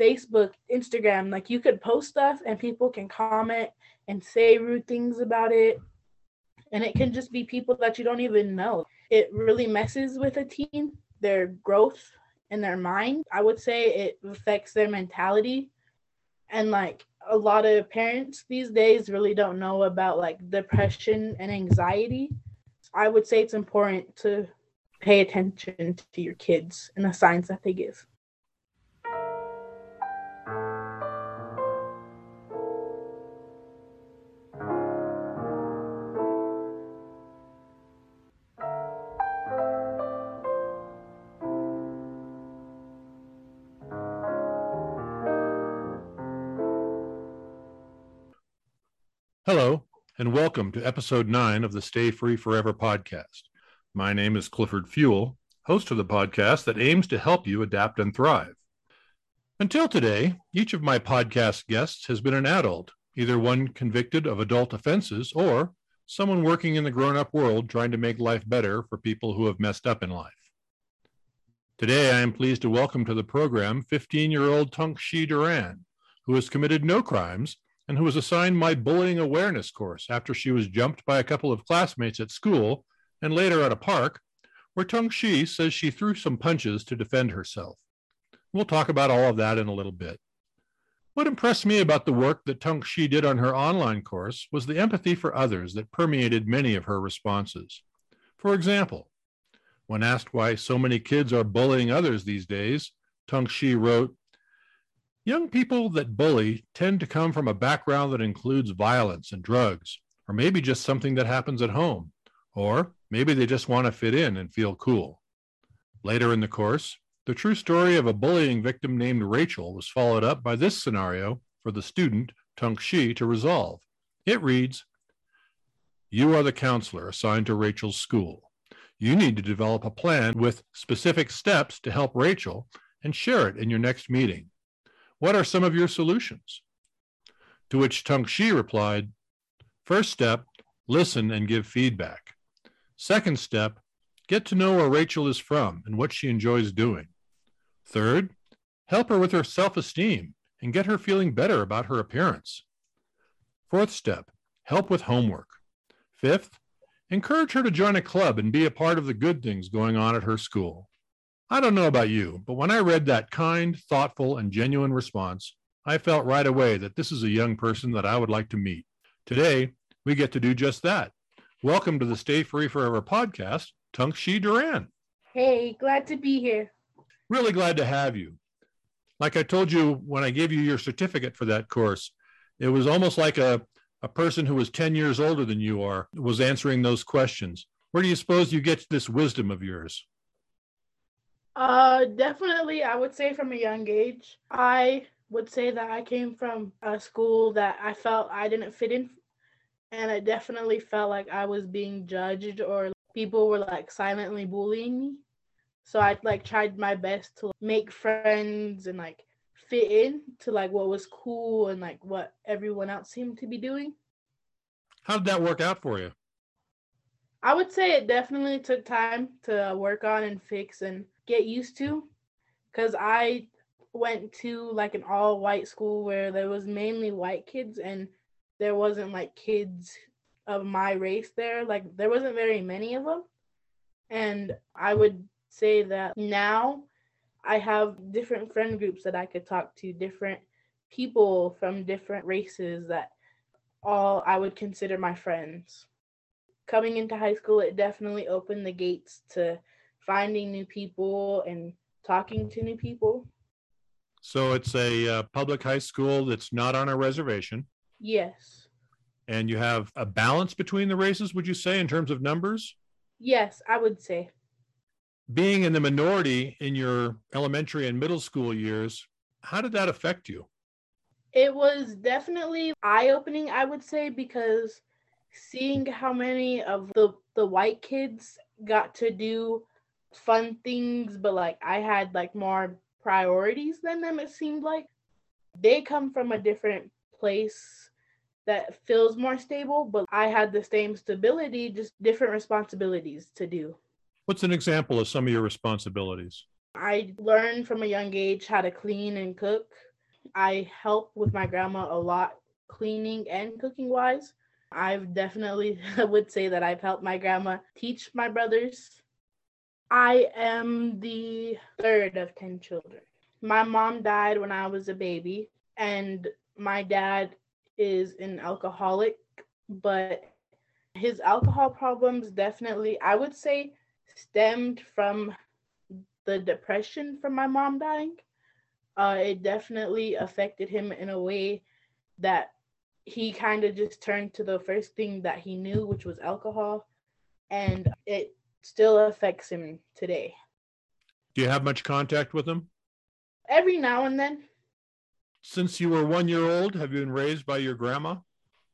Facebook, Instagram, like you could post stuff and people can comment and say rude things about it. And it can just be people that you don't even know. It really messes with a teen, their growth and their mind. I would say it affects their mentality. And like a lot of parents these days really don't know about like depression and anxiety. I would say it's important to pay attention to your kids and the signs that they give. And welcome to episode nine of the Stay Free Forever podcast. My name is Clifford Fuel, host of the podcast that aims to help you adapt and thrive. Until today, each of my podcast guests has been an adult, either one convicted of adult offenses or someone working in the grown up world trying to make life better for people who have messed up in life. Today, I am pleased to welcome to the program 15 year old Tanksi Duran, who has committed no crimes and who was assigned my bullying awareness course after she was jumped by a couple of classmates at school and later at a park, where Tanksi says she threw some punches to defend herself. We'll talk about all of that in a little bit. What impressed me about the work that Tanksi did on her online course was the empathy for others that permeated many of her responses. For example, when asked why so many kids are bullying others these days, Tanksi wrote, Young people that bully tend to come from a background that includes violence and drugs, or maybe just something that happens at home, or maybe they just want to fit in and feel cool. Later in the course, the true story of a bullying victim named Rachel was followed up by this scenario for the student, Tanksi, to resolve. It reads You are the counselor assigned to Rachel's school. You need to develop a plan with specific steps to help Rachel and share it in your next meeting. What are some of your solutions? To which Tanksi replied, First step, listen and give feedback. Second step, get to know where Rachel is from and what she enjoys doing. Third, help her with her self esteem and get her feeling better about her appearance. Fourth step, help with homework. Fifth, encourage her to join a club and be a part of the good things going on at her school. I don't know about you, but when I read that kind, thoughtful, and genuine response, I felt right away that this is a young person that I would like to meet. Today, we get to do just that. Welcome to the Stay Free Forever podcast, Tanksi Duran. Hey, glad to be here. Really glad to have you. Like I told you when I gave you your certificate for that course, it was almost like a, a person who was 10 years older than you are was answering those questions. Where do you suppose you get this wisdom of yours? Uh, definitely, I would say from a young age. I would say that I came from a school that I felt I didn't fit in, and I definitely felt like I was being judged or people were like silently bullying me. So I like tried my best to make friends and like fit in to like what was cool and like what everyone else seemed to be doing. How did that work out for you? I would say it definitely took time to work on and fix and get used to because I went to like an all white school where there was mainly white kids and there wasn't like kids of my race there. Like there wasn't very many of them. And I would say that now I have different friend groups that I could talk to, different people from different races that all I would consider my friends. Coming into high school, it definitely opened the gates to finding new people and talking to new people. So it's a uh, public high school that's not on a reservation. Yes. And you have a balance between the races, would you say, in terms of numbers? Yes, I would say. Being in the minority in your elementary and middle school years, how did that affect you? It was definitely eye opening, I would say, because seeing how many of the, the white kids got to do fun things, but like I had like more priorities than them, it seemed like. They come from a different place that feels more stable, but I had the same stability, just different responsibilities to do. What's an example of some of your responsibilities? I learned from a young age how to clean and cook. I help with my grandma a lot, cleaning and cooking wise. I've definitely would say that I've helped my grandma teach my brothers. I am the third of 10 children. My mom died when I was a baby, and my dad is an alcoholic, but his alcohol problems definitely, I would say, stemmed from the depression from my mom dying. Uh, it definitely affected him in a way that he kind of just turned to the first thing that he knew, which was alcohol, and it still affects him today. Do you have much contact with him? Every now and then. Since you were one year old, have you been raised by your grandma?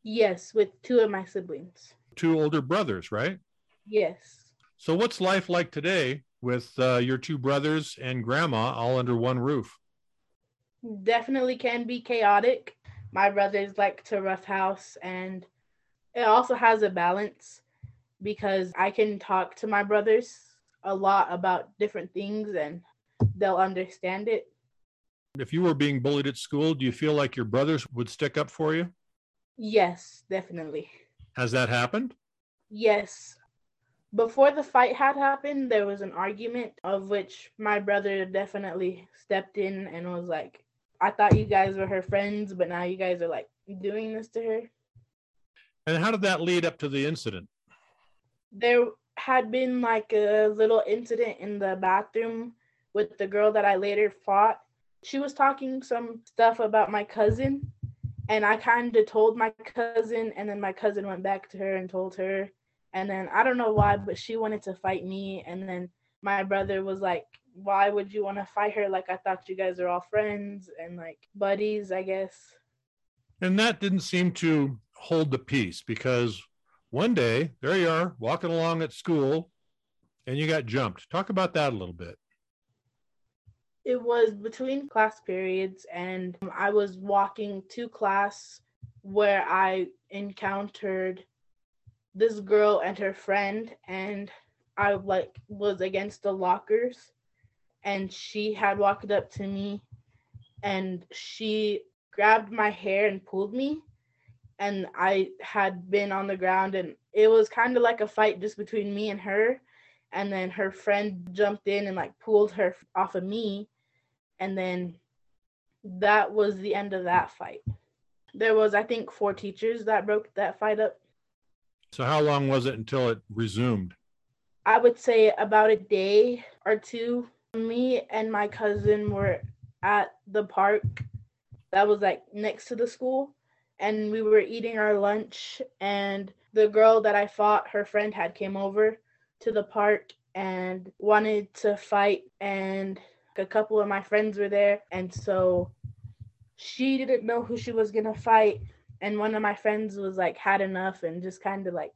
Yes, with two of my siblings. Two older brothers, right? Yes. So, what's life like today with uh, your two brothers and grandma all under one roof? Definitely can be chaotic. My brothers like to roughhouse, and it also has a balance because I can talk to my brothers a lot about different things and they'll understand it. If you were being bullied at school, do you feel like your brothers would stick up for you? Yes, definitely. Has that happened? Yes. Before the fight had happened, there was an argument of which my brother definitely stepped in and was like, I thought you guys were her friends, but now you guys are like doing this to her. And how did that lead up to the incident? There had been like a little incident in the bathroom with the girl that I later fought. She was talking some stuff about my cousin and I kind of told my cousin and then my cousin went back to her and told her. And then I don't know why but she wanted to fight me and then my brother was like why would you want to fight her? Like I thought you guys are all friends and like buddies I guess. And that didn't seem to hold the peace because one day there you are walking along at school and you got jumped. Talk about that a little bit. It was between class periods and I was walking to class where I encountered this girl and her friend and I like was against the lockers and she had walked up to me and she grabbed my hair and pulled me and I had been on the ground and it was kind of like a fight just between me and her and then her friend jumped in and like pulled her off of me and then that was the end of that fight. There was, I think, four teachers that broke that fight up. So, how long was it until it resumed? I would say about a day or two. Me and my cousin were at the park that was like next to the school, and we were eating our lunch. And the girl that I fought, her friend had came over to the park and wanted to fight and a couple of my friends were there, and so she didn't know who she was gonna fight. And one of my friends was like had enough and just kind of like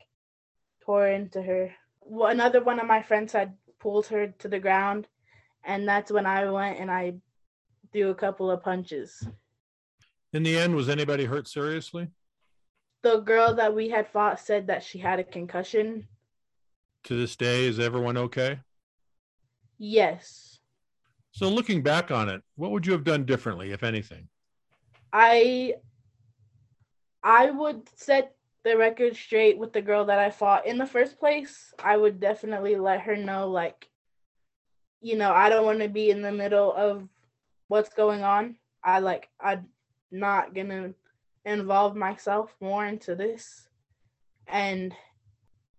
tore into her. Well, another one of my friends had pulled her to the ground, and that's when I went and I threw a couple of punches. In the end, was anybody hurt seriously? The girl that we had fought said that she had a concussion. To this day, is everyone okay? Yes. So looking back on it, what would you have done differently, if anything? I I would set the record straight with the girl that I fought in the first place. I would definitely let her know like you know, I don't want to be in the middle of what's going on. I like I'm not to involve myself more into this. And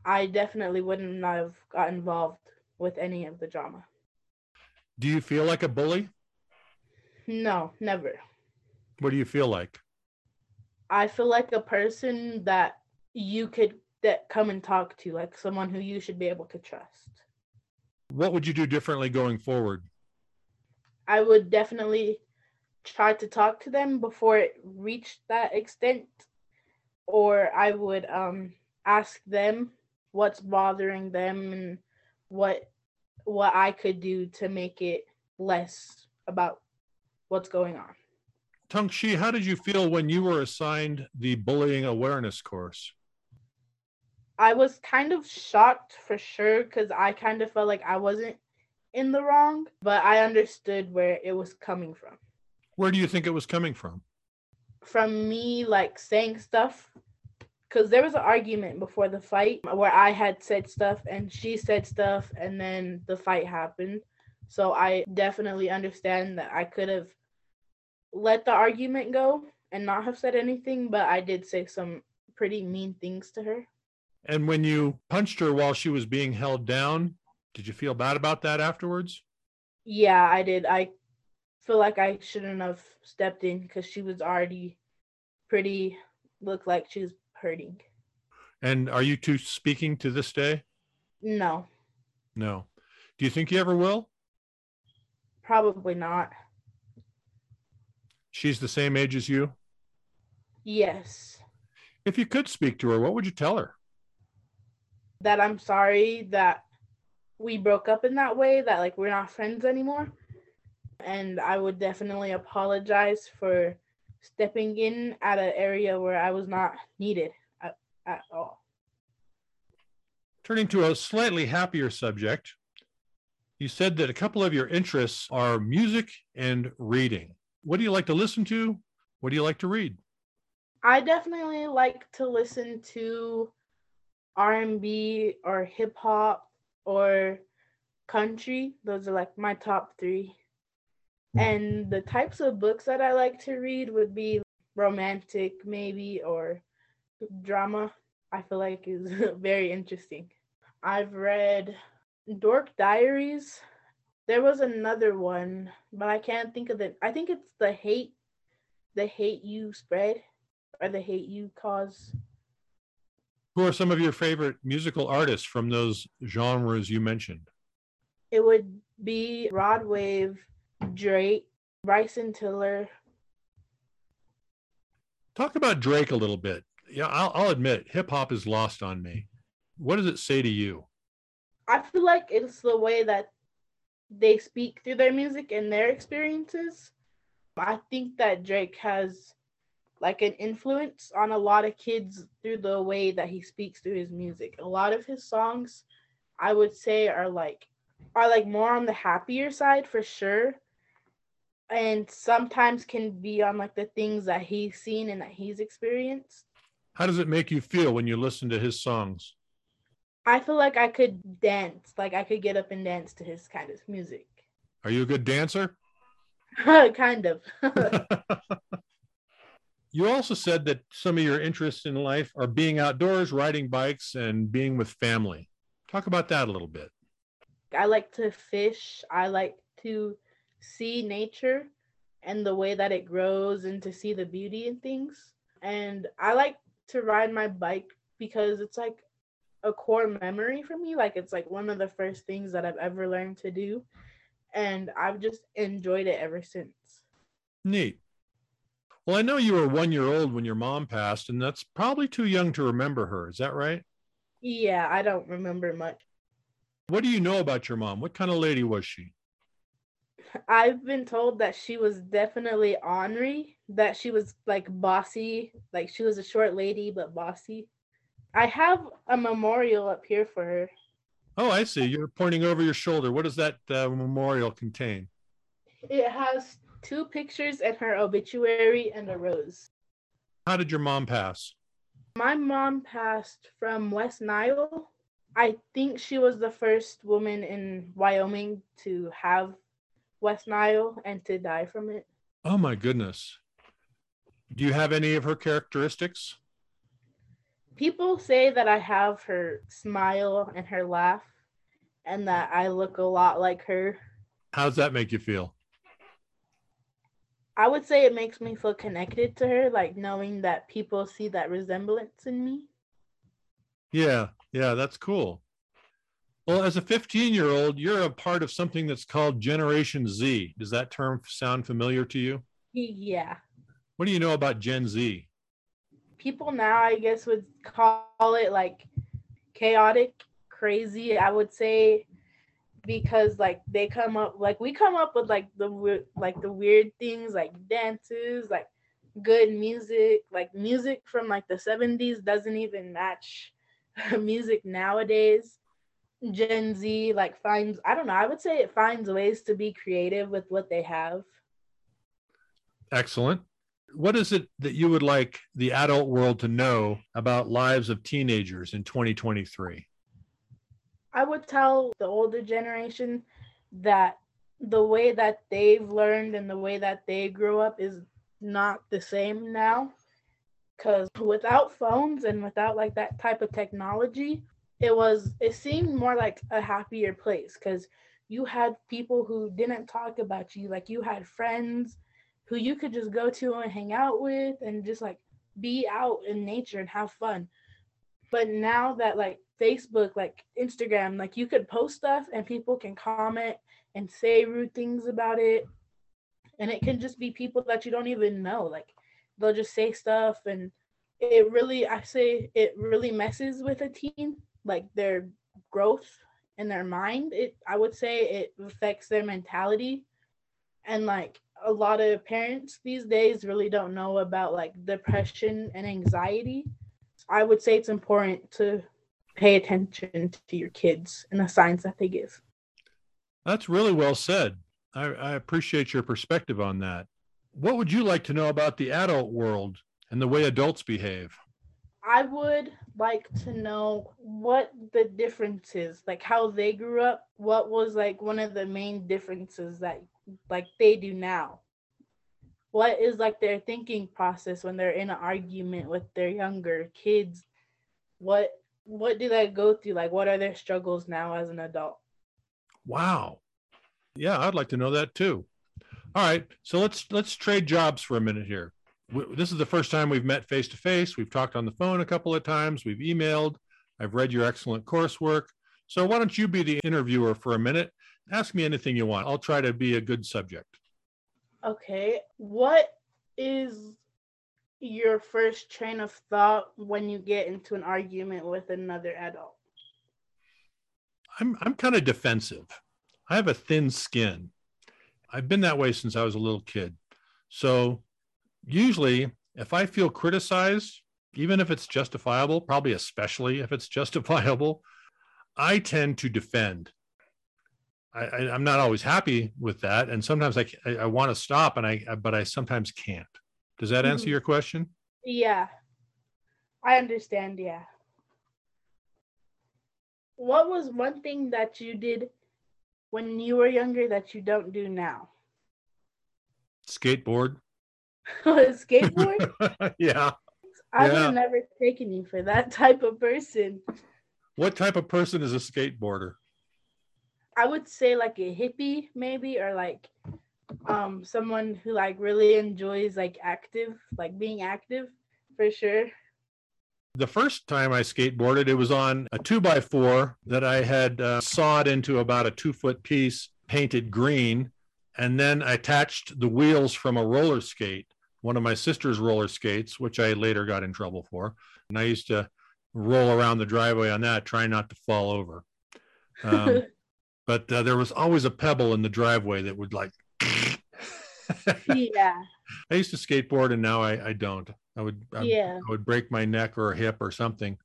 I definitely wouldn't have got involved with any of the drama. Do you feel like a bully? No, never. What do you feel like? I feel like a person that you could that come and talk to, like someone who you should be able to trust. What would you do differently going forward? I would definitely try to talk to them before it reached that extent, or I would um, ask them what's bothering them and what what I could do to make it less about what's going on. Tanksi, how did you feel when you were assigned the bullying awareness course? I was kind of shocked for sure because I kind of felt like I wasn't in the wrong, but I understood where it was coming from. Where do you think it was coming from? From me like saying stuff because there was an argument before the fight where I had said stuff and she said stuff, and then the fight happened. So I definitely understand that I could have let the argument go and not have said anything, but I did say some pretty mean things to her. And when you punched her while she was being held down, did you feel bad about that afterwards? Yeah, I did. I feel like I shouldn't have stepped in because she was already pretty, looked like she was hurting. And are you two speaking to this day? No. No. Do you think you ever will? Probably not. She's the same age as you? Yes. If you could speak to her, what would you tell her? That I'm sorry that we broke up in that way, that like we're not friends anymore. And I would definitely apologize for stepping in at an area where I was not needed at, at all. Turning to a slightly happier subject, you said that a couple of your interests are music and reading. What do you like to listen to? What do you like to read? I definitely like to listen to R&B or hip hop or country. Those are like my top 3. And the types of books that I like to read would be romantic, maybe, or drama. I feel like is very interesting. I've read Dork Diaries. There was another one, but I can't think of it. I think it's the hate, the hate you spread, or the hate you cause. Who are some of your favorite musical artists from those genres you mentioned? It would be Rod Wave, Drake, Bryson Tiller. Talk about Drake a little bit. Yeah, I'll, I'll admit, hip hop is lost on me. What does it say to you? I feel like it's the way that they speak through their music and their experiences. I think that Drake has like an influence on a lot of kids through the way that he speaks through his music. A lot of his songs, I would say, are like are like more on the happier side for sure and sometimes can be on like the things that he's seen and that he's experienced. How does it make you feel when you listen to his songs? I feel like i could dance like i could get up and dance to his kind of music. Are you a good dancer? Kind of. You also said that some of your interests in life are being outdoors riding bikes and being with family. Talk about that a little bit. I like to fish. I like to see nature and the way that it grows and to see the beauty in things. And I like to ride my bike because it's like a core memory for me. Like it's like one of the first things that I've ever learned to do. And I've just enjoyed it ever since. Neat. Well, I know you were one year old when your mom passed, and that's probably too young to remember her. Is that right? Yeah, I don't remember much. What do you know about your mom? What kind of lady was she? I've been told that she was definitely ornery, that she was like bossy, like she was a short lady but bossy. I have a memorial up here for her. Oh, I see. You're pointing over your shoulder. What does that uh, memorial contain? It has two pictures and her obituary and a rose. How did your mom pass? My mom passed from West Nile I think she was the first woman in Wyoming to have West Nile and to die from it. Oh my goodness. Do you have any of her characteristics? People say that I have her smile and her laugh and that I look a lot like her. How does that make you feel? I would say it makes me feel connected to her, like knowing that people see that resemblance in me. Yeah, yeah, that's cool. Well, as a 15 year old, you're a part of something that's called Generation Z. Does that term sound familiar to you? Yeah. What do you know about Gen Z? People now, I guess, would call it like chaotic, crazy, I would say, because like they come up, like we come up with like the like the weird things, like dances, like good music, like music from like the 70s doesn't even match music nowadays gen z like finds i don't know i would say it finds ways to be creative with what they have Excellent. What is it that you would like the adult world to know about lives of teenagers in 2023? I would tell the older generation that the way that they've learned and the way that they grew up is not the same now. Because without phones and without like that type of technology, it was, it seemed more like a happier place because you had people who didn't talk about you. Like you had friends who you could just go to and hang out with and just like be out in nature and have fun. But now that like Facebook, like Instagram, like you could post stuff and people can comment and say rude things about it. And it can just be people that you don't even know. Like they'll just say stuff and it really I say it really messes with a teen, like their growth in their mind. It I would say it affects their mentality. And like a lot of parents these days really don't know about like depression and anxiety. I would say it's important to pay attention to your kids and the signs that they give. That's really well said. I, I, appreciate your perspective on that. What would you like to know about the adult world and the way adults behave? I would like to know what the difference is, like how they grew up. What was like one of the main differences that like they do now? What is like their thinking process when they're in an argument with their younger kids? What what do they go through? Like, what are their struggles now as an adult? Wow. Yeah, I'd like to know that too. All right, so let's let's trade jobs for a minute here. This is the first time we've met face to face. We've talked on the phone a couple of times. We've emailed. I've read your excellent coursework. So why don't you be the interviewer for a minute? Ask me anything you want. I'll try to be a good subject. Okay. What is your first train of thought when you get into an argument with another adult? I'm I'm kind of defensive. I have a thin skin. I've been that way since I was a little kid. So usually if I feel criticized, even if it's justifiable, probably especially if it's justifiable, I tend to defend. I, am not always happy with that, and sometimes I, I, I want to stop, and I but I sometimes can't. Does that answer mm-hmm. your question? Yeah. I understand, yeah. What was one thing that you did when you were younger that you don't do now? Skateboard. skateboard? yeah. I yeah. would have never taken you for that type of person. What type of person is a skateboarder? I would say like a hippie, maybe, or like um someone who like really enjoys like active like being active for sure the first time I skateboarded, it was on a two by four that I had uh, sawed into about a two foot piece, painted green, and then I attached the wheels from a roller skate, one of my sister's roller skates, which I later got in trouble for. And I used to roll around the driveway on that, trying not to fall over. Um, but uh, there was always a pebble in the driveway that would like yeah. I used to skateboard and now I, I don't. I would I, yeah. I would break my neck or a hip or something.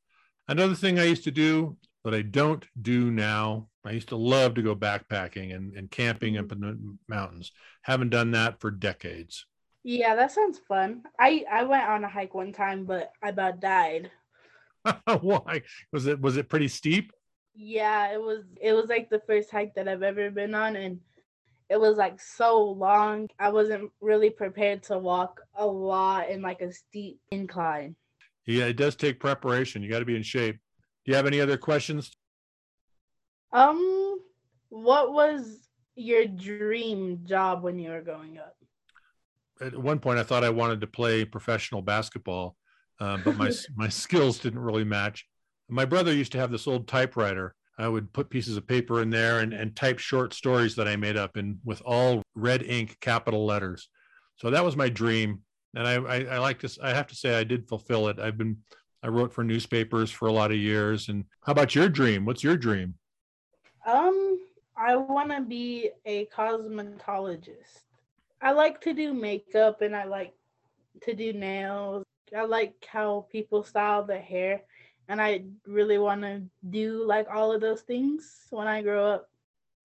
Another thing I used to do that I don't do now, I used to love to go backpacking and, and camping up in the mountains. Haven't done that for decades. Yeah, that sounds fun. I, I went on a hike one time, but I about died. Why? Was it was it pretty steep? Yeah, it was it was like the first hike that I've ever been on and it was like so long. I wasn't really prepared to walk a lot in like a steep incline. Yeah, it does take preparation. You got to be in shape. Do you have any other questions? Um, what was your dream job when you were growing up? At one point, I thought I wanted to play professional basketball, uh, but my my skills didn't really match. My brother used to have this old typewriter I would put pieces of paper in there and, and type short stories that I made up in with all red ink capital letters. So that was my dream. And I, I, I like to, I have to say I did fulfill it. I've been, I wrote for newspapers for a lot of years. And how about your dream? What's your dream? Um, I want to be a cosmetologist. I like to do makeup and I like to do nails. I like how people style their hair and I really want to do like all of those things when I grow up.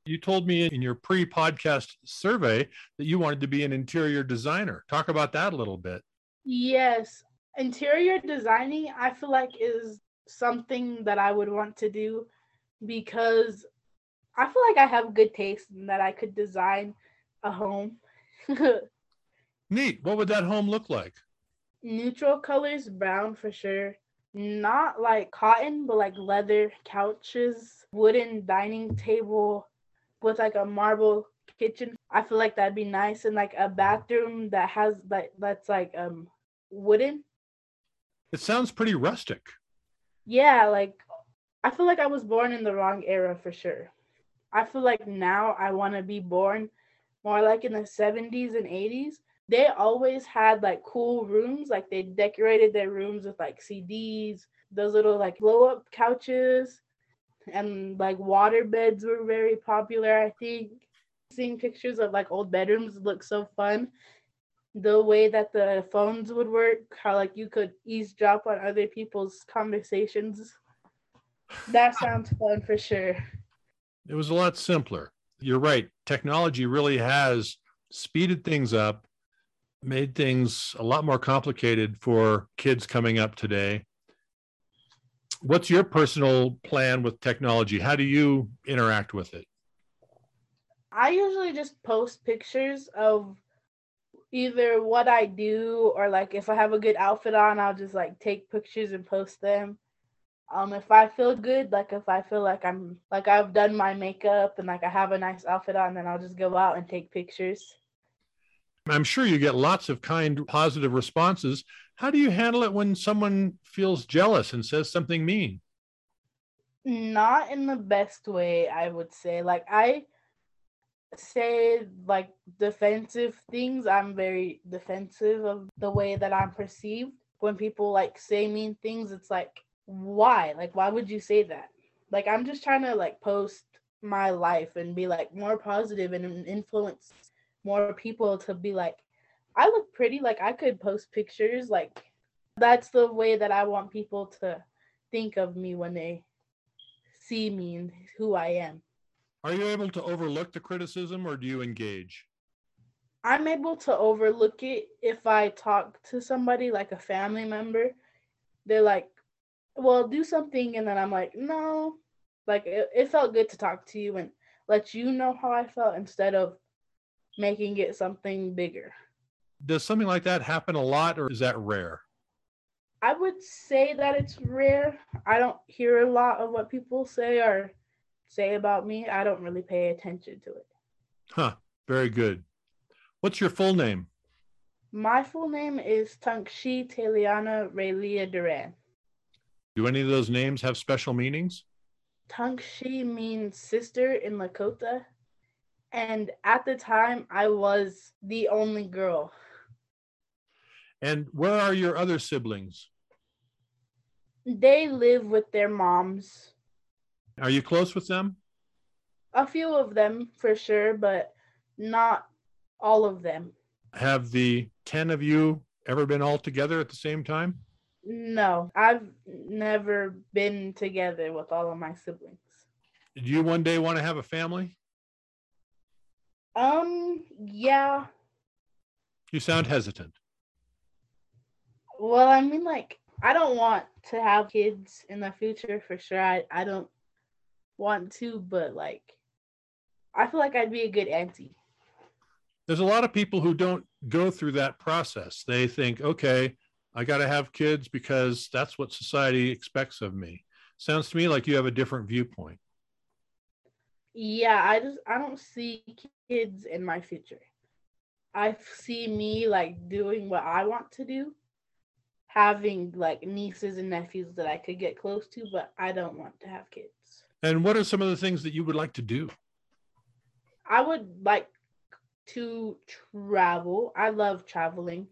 You told me in your pre podcast survey that you wanted to be an interior designer. Talk about that a little bit. Yes. Interior designing, I feel like, is something that I would want to do because I feel like I have good taste and that I could design a home. Neat. What would that home look like? Neutral colors, brown for sure. Not like cotton, but like leather couches, wooden dining table with like a marble kitchen. I feel like that'd be nice and like a bathroom that has like that's like um wooden. It sounds pretty rustic. Yeah, like I feel like I was born in the wrong era for sure. I feel like now I want to be born more like in the 70s and 80s. They always had like cool rooms, like they decorated their rooms with like CDs, those little like blow up couches, and like water beds were very popular, I think. Seeing pictures of like old bedrooms look so fun. The way that the phones would work, how like you could eavesdrop on other people's conversations. That sounds fun for sure. It was a lot simpler. You're right. Technology really has speeded things up, made things a lot more complicated for kids coming up today. What's your personal plan with technology? How do you interact with it? I usually just post pictures of either what I do or like if I have a good outfit on, I'll just like take pictures and post them. Um, if I feel good, like if I feel like I'm like I've done my makeup and like I have a nice outfit on, then I'll just go out and take pictures. I'm sure you get lots of kind, positive responses. How do you handle it when someone feels jealous and says something mean? Not in the best way, I would say. Like I say like defensive things. I'm very defensive of the way that I'm perceived. When people like say mean things, it's like why? Like, why would you say that? Like, I'm just trying to like post my life and be like more positive and influence more people to be like, I look pretty. Like, I could post pictures. Like, that's the way that I want people to think of me when they see me and who I am. Are you able to overlook the criticism or do you engage? I'm able to overlook it if I talk to somebody like a family member. They're like, well, do something. And then I'm like, no, like it, it felt good to talk to you and let you know how I felt instead of making it something bigger. Does something like that happen a lot or is that rare? I would say that it's rare. I don't hear a lot of what people say or say about me. I don't really pay attention to it. Huh. Very good. What's your full name? My full name is Tanksi Teliana Raylia Duran. Do any of those names have special meanings? Tanksi means sister in Lakota. And at the time, I was the only girl. And where are your other siblings? They live with their moms. Are you close with them? A few of them, for sure, but not all of them. Have the 10 of you ever been all together at the same time? No, I've never been together with all of my siblings. Do you one day want to have a family? Um, yeah. You sound hesitant. Well, I mean, like, I don't want to have kids in the future for sure. I, I don't want to, but like, I feel like I'd be a good auntie. There's a lot of people who don't go through that process. They think, okay, I got to have kids because that's what society expects of me. Sounds to me like you have a different viewpoint. Yeah, I just I don't see kids in my future. I see me like doing what I want to do, having like nieces and nephews that I could get close to, but I don't want to have kids. And what are some of the things that you would like to do? I would like to travel. I love traveling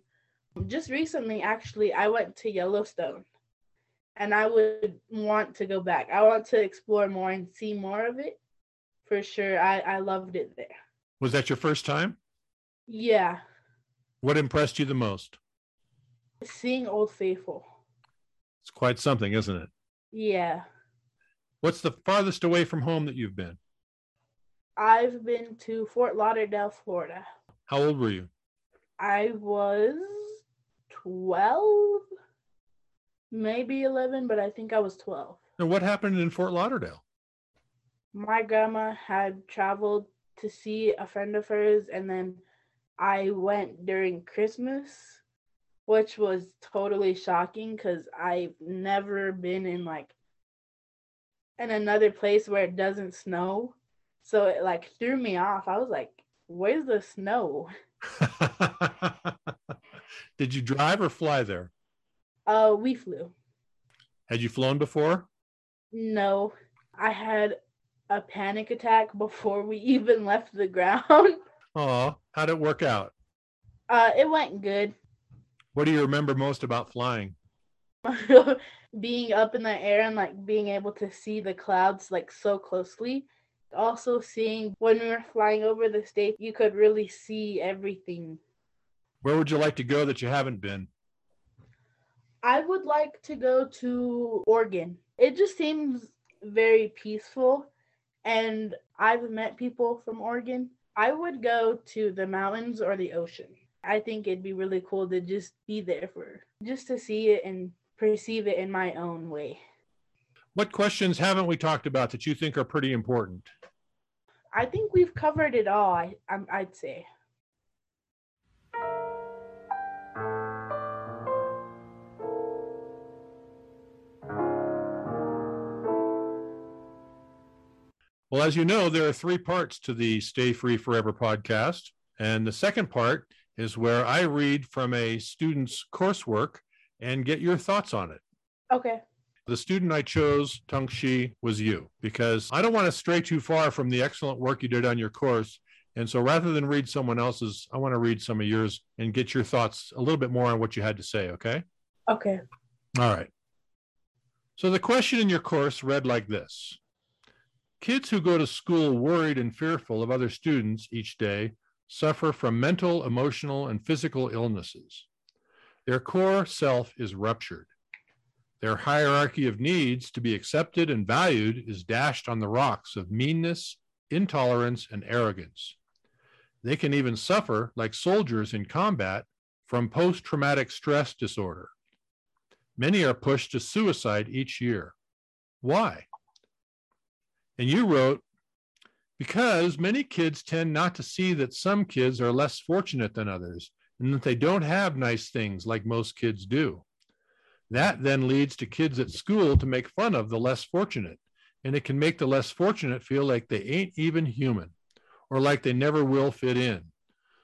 just recently actually I went to Yellowstone and I would want to go back. I want to explore more and see more of it. For sure. I, I loved it there. Was that your first time? Yeah. What impressed you the most? Seeing Old Faithful. It's quite something, isn't it? Yeah. What's the farthest away from home that you've been? I've been to Fort Lauderdale, Florida. How old were you? I was 12, maybe 11, but I think I was 12. And what happened in Fort Lauderdale? My grandma had traveled to see a friend of hers, and then I went during Christmas, which was totally shocking because I've never been in like in another place where it doesn't snow. So it like threw me off. I was like, where's the snow? Did you drive or fly there? Uh, we flew. Had you flown before? No, I had a panic attack before we even left the ground. Oh, how'd it work out? Uh, it went good. What do you remember most about flying? being up in the air and like being able to see the clouds like so closely. Also, seeing when we were flying over the state, you could really see everything. Where would you like to go that you haven't been? I would like to go to Oregon. It just seems very peaceful, and I've met people from Oregon. I would go to the mountains or the ocean. I think it'd be really cool to just be there for just to see it and perceive it in my own way. What questions haven't we talked about that you think are pretty important? I think we've covered it all. I, um, I'd say. Well, as you know, there are three parts to the Stay Free Forever podcast. And the second part is where I read from a student's coursework and get your thoughts on it. Okay. The student I chose, Tanksi, was you because I don't want to stray too far from the excellent work you did on your course. And so rather than read someone else's, I want to read some of yours and get your thoughts a little bit more on what you had to say. Okay. Okay. All right. So the question in your course read like this Kids who go to school worried and fearful of other students each day suffer from mental, emotional, and physical illnesses. Their core self is ruptured. Their hierarchy of needs to be accepted and valued is dashed on the rocks of meanness, intolerance, and arrogance. They can even suffer, like soldiers in combat, from post traumatic stress disorder. Many are pushed to suicide each year. Why? And you wrote, because many kids tend not to see that some kids are less fortunate than others and that they don't have nice things like most kids do. That then leads to kids at school to make fun of the less fortunate, and it can make the less fortunate feel like they ain't even human or like they never will fit in.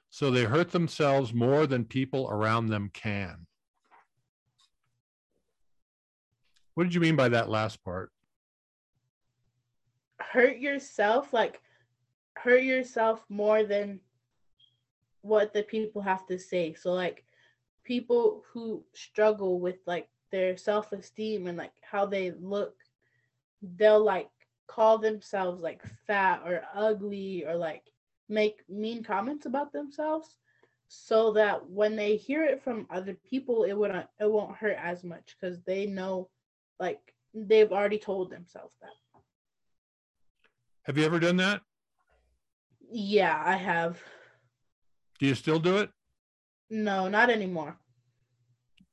So they hurt themselves more than people around them can. What did you mean by that last part? Hurt yourself like hurt yourself more than what the people have to say. So like people who struggle with like their self-esteem and like how they look they'll like call themselves like fat or ugly or like make mean comments about themselves so that when they hear it from other people it wouldn't it won't hurt as much because they know like they've already told themselves that have you ever done that? Yeah, I have. Do you still do it? No, not anymore.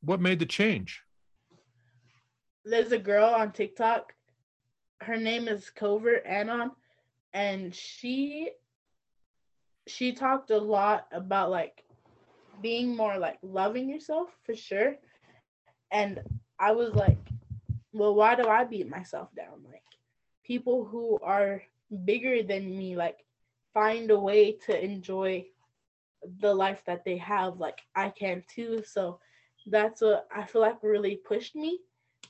What made the change? There's a girl on TikTok. Her name is Covert Anon, and she she talked a lot about like being more like loving yourself for sure. And I was like, well, why do I beat myself down? Like people who are bigger than me like find a way to enjoy the life that they have like i can too. So that's what i feel like really pushed me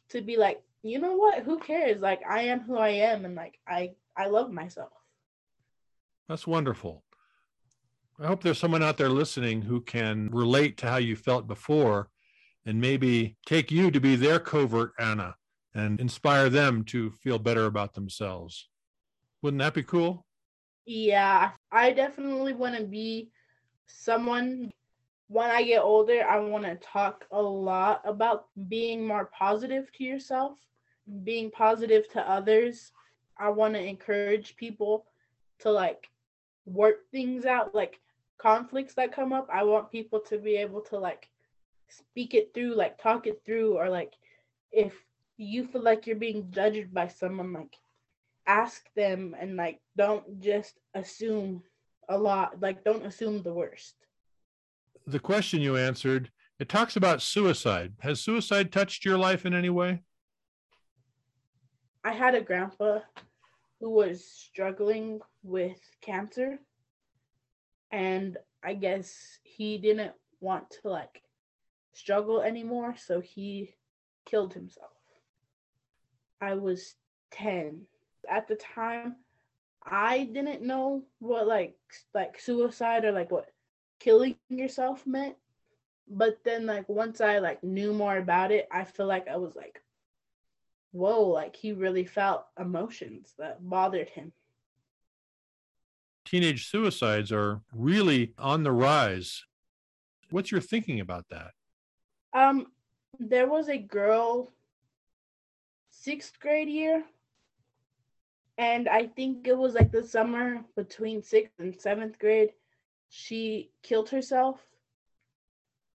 to be like you know what? Who cares? Like i am who i am and like i i love myself. That's wonderful. I hope there's someone out there listening who can relate to how you felt before and maybe take you to be their covert anna and inspire them to feel better about themselves wouldn't that be cool? Yeah, I definitely want to be someone when I get older. I want to talk a lot about being more positive to yourself, being positive to others. I want to encourage people to like work things out, like conflicts that come up. I want people to be able to like speak it through, like talk it through, or like if you feel like you're being judged by someone, like ask them and like don't just assume a lot, like don't assume the worst. The question you answered, it talks about suicide. Has suicide touched your life in any way? I had a grandpa who was struggling with cancer and I guess he didn't want to like struggle anymore, so he killed himself. I was 10. At the time, I didn't know what like like suicide or like what killing yourself meant. But then like once I like knew more about it, I feel like I was like whoa, like he really felt emotions that bothered him. Teenage suicides are really on the rise. What's your thinking about that? Um, there was a girl sixth grade year, and I think it was like the summer between sixth and seventh grade. She killed herself.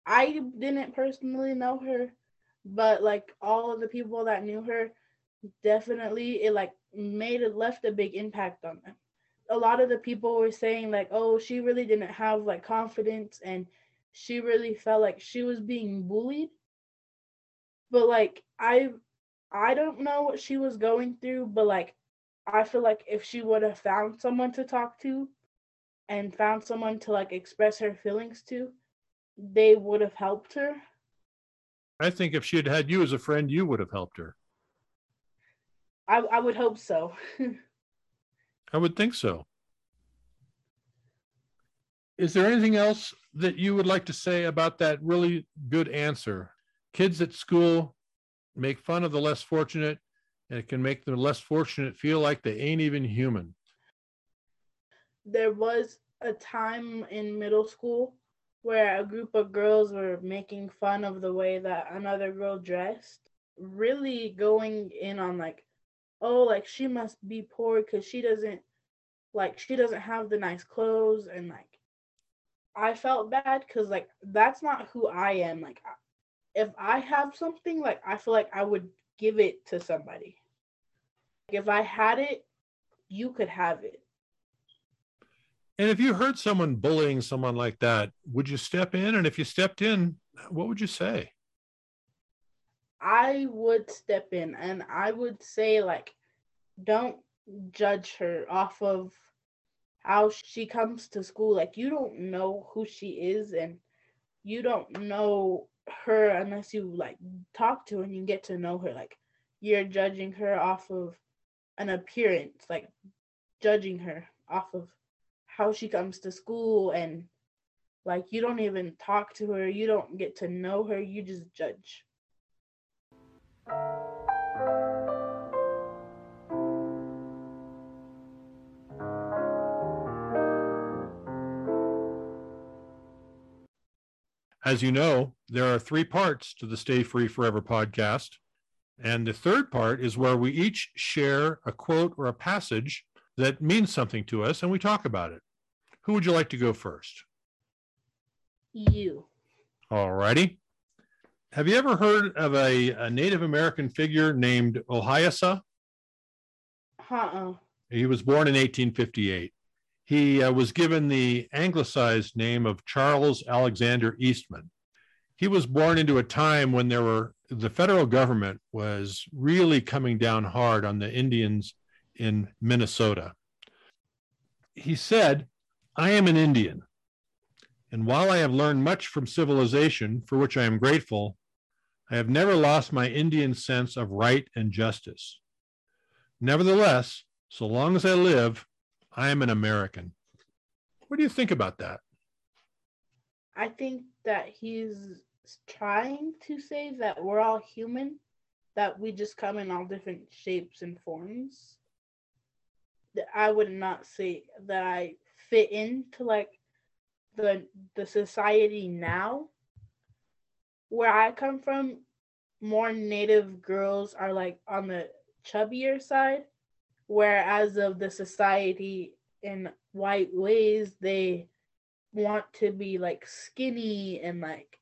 I didn't personally know her, but like all of the people that knew her definitely it like made it left a big impact on them a lot of the people were saying like oh she really didn't have like confidence and she really felt like she was being bullied but like i i don't know what she was going through but like i feel like if she would have found someone to talk to and found someone to like express her feelings to they would have helped her I think if she had had you as a friend, you would have helped her. I, I would hope so. I would think so. Is there anything else that you would like to say about that really good answer? Kids at school make fun of the less fortunate, and it can make the less fortunate feel like they ain't even human. There was a time in middle school where a group of girls were making fun of the way that another girl dressed, really going in on like, oh, like she must be poor because she doesn't like she doesn't have the nice clothes and like I felt bad because like that's not who I am. Like if I have something, like I feel like I would give it to somebody. If I had it, you could have it. And if you heard someone bullying someone like that, would you step in? And if you stepped in, what would you say? I would step in and I would say, like, don't judge her off of how she comes to school. Like, you don't know who she is and you don't know her unless you, like, talk to her and you get to know her. Like, you're judging her off of an appearance, like, judging her off of how she comes to school and like you don't even talk to her, you don't get to know her, you just judge. As you know, there are three parts to the Stay Free Forever podcast. And the third part is where we each share a quote or a passage that means something to us and we talk about it. Who would you like to go first? You. All righty. Have you ever heard of a, a Native American figure named Ohiyesa? Uh-uh. He was born in 1858. He uh, was given the anglicized name of Charles Alexander Eastman. He was born into a time when there were the federal government was really coming down hard on the Indians in Minnesota. He said I am an Indian, and while I have learned much from civilization, for which I am grateful, I have never lost my Indian sense of right and justice. Nevertheless, so long as I live, I am an American. What do you think about that? I think that he's trying to say that we're all human, that we just come in all different shapes and forms. That I would not say that I fit into like the the society now where I come from, more native girls are like on the chubbier side, whereas of the society in white ways. They want to be like skinny and like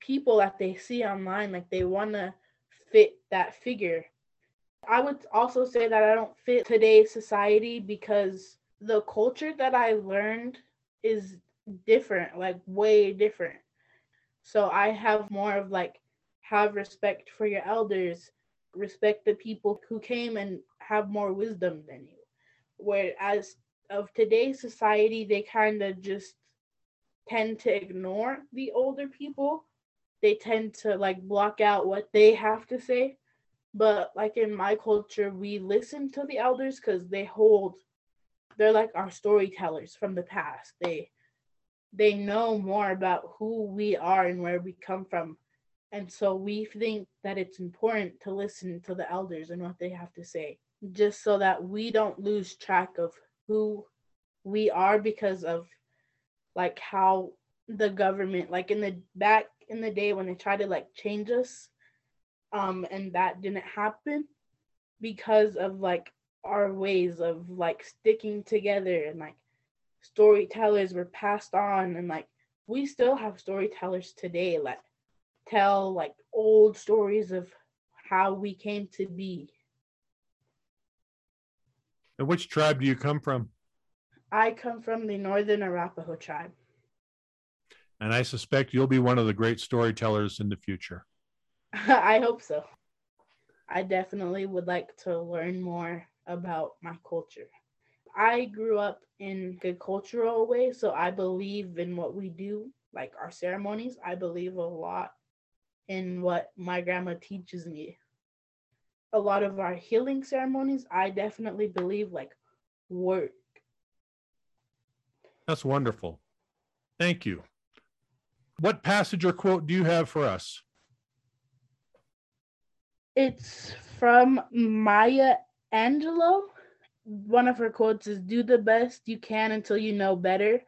people that they see online, like they want to fit that figure. I would also say that I don't fit today's society because the culture that I learned is different, like way different. So I have more of like have respect for your elders, respect the people who came and have more wisdom than you. Whereas of today's society, they kind of just tend to ignore the older people. They tend to like block out what they have to say. But like in my culture, we listen to the elders because they hold they're like our storytellers from the past. They they know more about who we are and where we come from. And so we think that it's important to listen to the elders and what they have to say, just so that we don't lose track of who we are because of like how the government, like in the back in the day when they tried to like change us, um, and that didn't happen because of like our ways of like sticking together and like storytellers were passed on and like we still have storytellers today that tell like old stories of how we came to be. And which tribe do you come from? I come from the Northern Arapaho tribe. And I suspect you'll be one of the great storytellers in the future. I hope so. I definitely would like to learn more about my culture. I grew up in a cultural way, so I believe in what we do, like our ceremonies. I believe a lot in what my grandma teaches me. A lot of our healing ceremonies, I definitely believe like work. That's wonderful. Thank you. What passage or quote do you have for us? It's from Maya Angelou. One of her quotes is Do the best you can until you know better.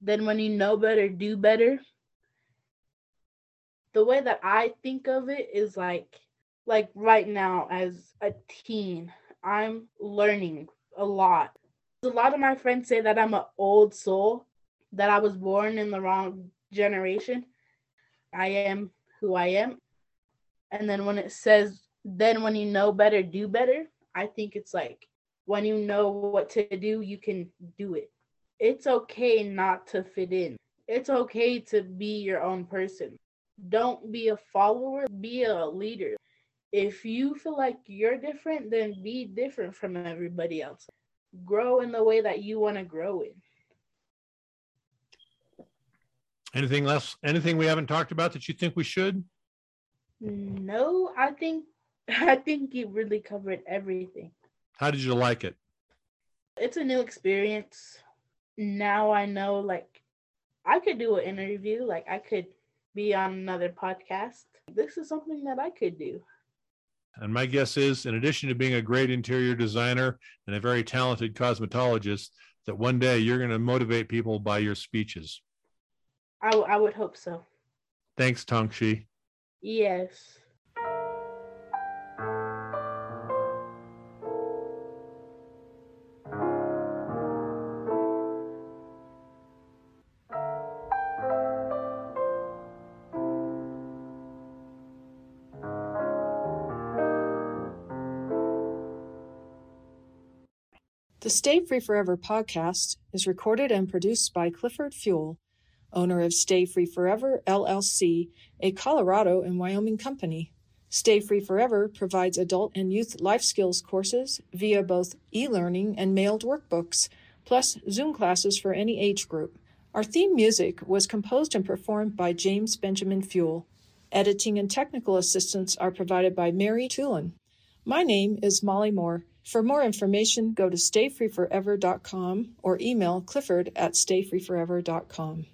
Then, when you know better, do better the way that I think of it is like like right now as a teen, I'm learning a lot. A lot of my friends say that I'm an old soul, that I was born in the wrong generation. I am who I am. And then when it says, then when you know better, do better, I think it's like when you know what to do, you can do it. It's okay not to fit in. It's okay to be your own person don't be a follower, be a leader. If you feel like you're different, then be different from everybody else. Grow in the way that you want to grow in. Anything else? Anything we haven't talked about that you think we should? No, I think I think you really covered everything. How did you like it? It's a new experience. Now I know like I could do an interview, like I could be on another podcast. This is something that I could do. And my guess is, in addition to being a great interior designer and a very talented cosmetologist, that one day you're going to motivate people by your speeches. I, w- I would hope so. Thanks, Tanksi. Yes. The Stay Free Forever podcast is recorded and produced by Clifford Fuel, owner of Stay Free Forever LLC, a Colorado and Wyoming company. Stay Free Forever provides adult and youth life skills courses via both e learning and mailed workbooks, plus Zoom classes for any age group. Our theme music was composed and performed by James Benjamin Fuel. Editing and technical assistance are provided by Mary Tulin. My name is Molly Moore. For more information, go to stayfreeforever.com or email clifford at stayfreeforever.com.